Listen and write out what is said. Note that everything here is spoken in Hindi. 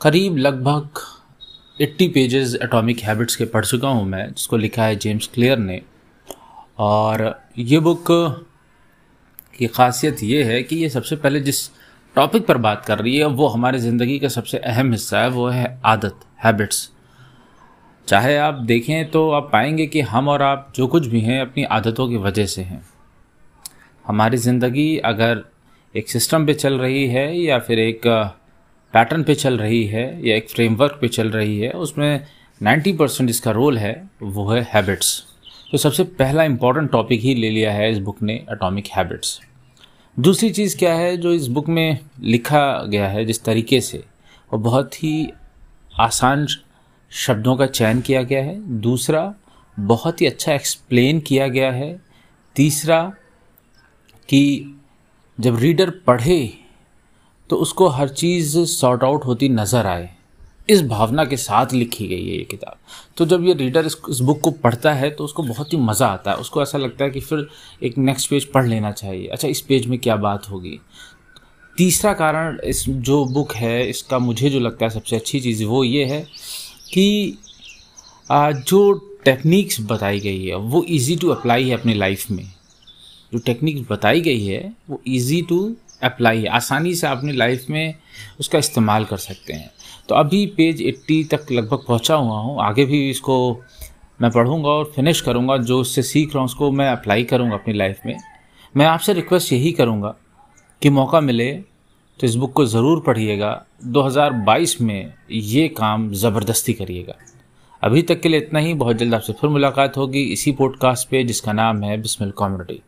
करीब लगभग 80 पेजेस एटॉमिक हैबिट्स के पढ़ चुका हूँ मैं, जिसको लिखा है जेम्स क्लियर ने। और ये बुक की खासियत ये है कि ये सबसे पहले जिस टॉपिक पर बात कर रही है, वो हमारी ज़िंदगी का सबसे अहम हिस्सा है, वो है आदत हैबिट्स चाहे आप देखें तो आप पाएँगे कि हम और आप जो कुछ भी हैं, अपनी आदतों की वजह से हैं। हमारी ज़िंदगी अगर एक सिस्टम पे चल रही है या फिर एक पैटर्न पे चल रही है या एक फ्रेमवर्क पे चल रही है, उसमें 90 परसेंट इसका रोल है, वो है हैबिट्स। तो सबसे पहला इंपॉर्टेंट टॉपिक ही ले लिया है इस बुक ने अटोमिक हैबिट्स दूसरी चीज़ क्या है, जो इस बुक में लिखा गया है जिस तरीके से, वो बहुत ही आसान शब्दों का चयन किया गया है। दूसरा, बहुत ही अच्छा एक्सप्लेन किया गया है। तीसरा, कि जब रीडर पढ़े तो उसको हर चीज़ सॉर्ट आउट होती नज़र आए। इस भावना के साथ लिखी गई है ये किताब। तो जब ये रीडर इस, इस बुक को पढ़ता है तो उसको बहुत ही मज़ा आता है। उसको ऐसा लगता है कि फिर एक नेक्स्ट पेज पढ़ लेना चाहिए। अच्छा इस पेज में क्या बात होगी? तीसरा कारण इस जो बुक है इसका मुझे जो लगता है सबसे अच्छी चीज़ वो ये है कि जो टेक्निक्स बताई गई है वो इजी टू अप्लाई है अपनी लाइफ में। जो टेक्निक बताई गई है, वो इजी टू अप्लाई है। आसानी से अपनी लाइफ में उसका इस्तेमाल कर सकते हैं। तो अभी पेज 80 तक लगभग पहुँचा हुआ हूँ। आगे भी इसको मैं पढ़ूँगा और फिनिश करूँगा। जो उससे सीख रहा हूँ, उसको मैं अप्लाई करूँगा अपनी लाइफ में। मैं आपसे रिक्वेस्ट यही करूँगा कि मौका मिले तो इस बुक को ज़रूर पढ़िएगा। 2022 में ये काम ज़बरदस्ती करिएगा। अभी तक के लिए इतना ही। बहुत जल्द आपसे फिर मुलाकात होगी इसी पॉडकास्ट पे जिसका नाम है बिस्मिल कॉम्युनिटी।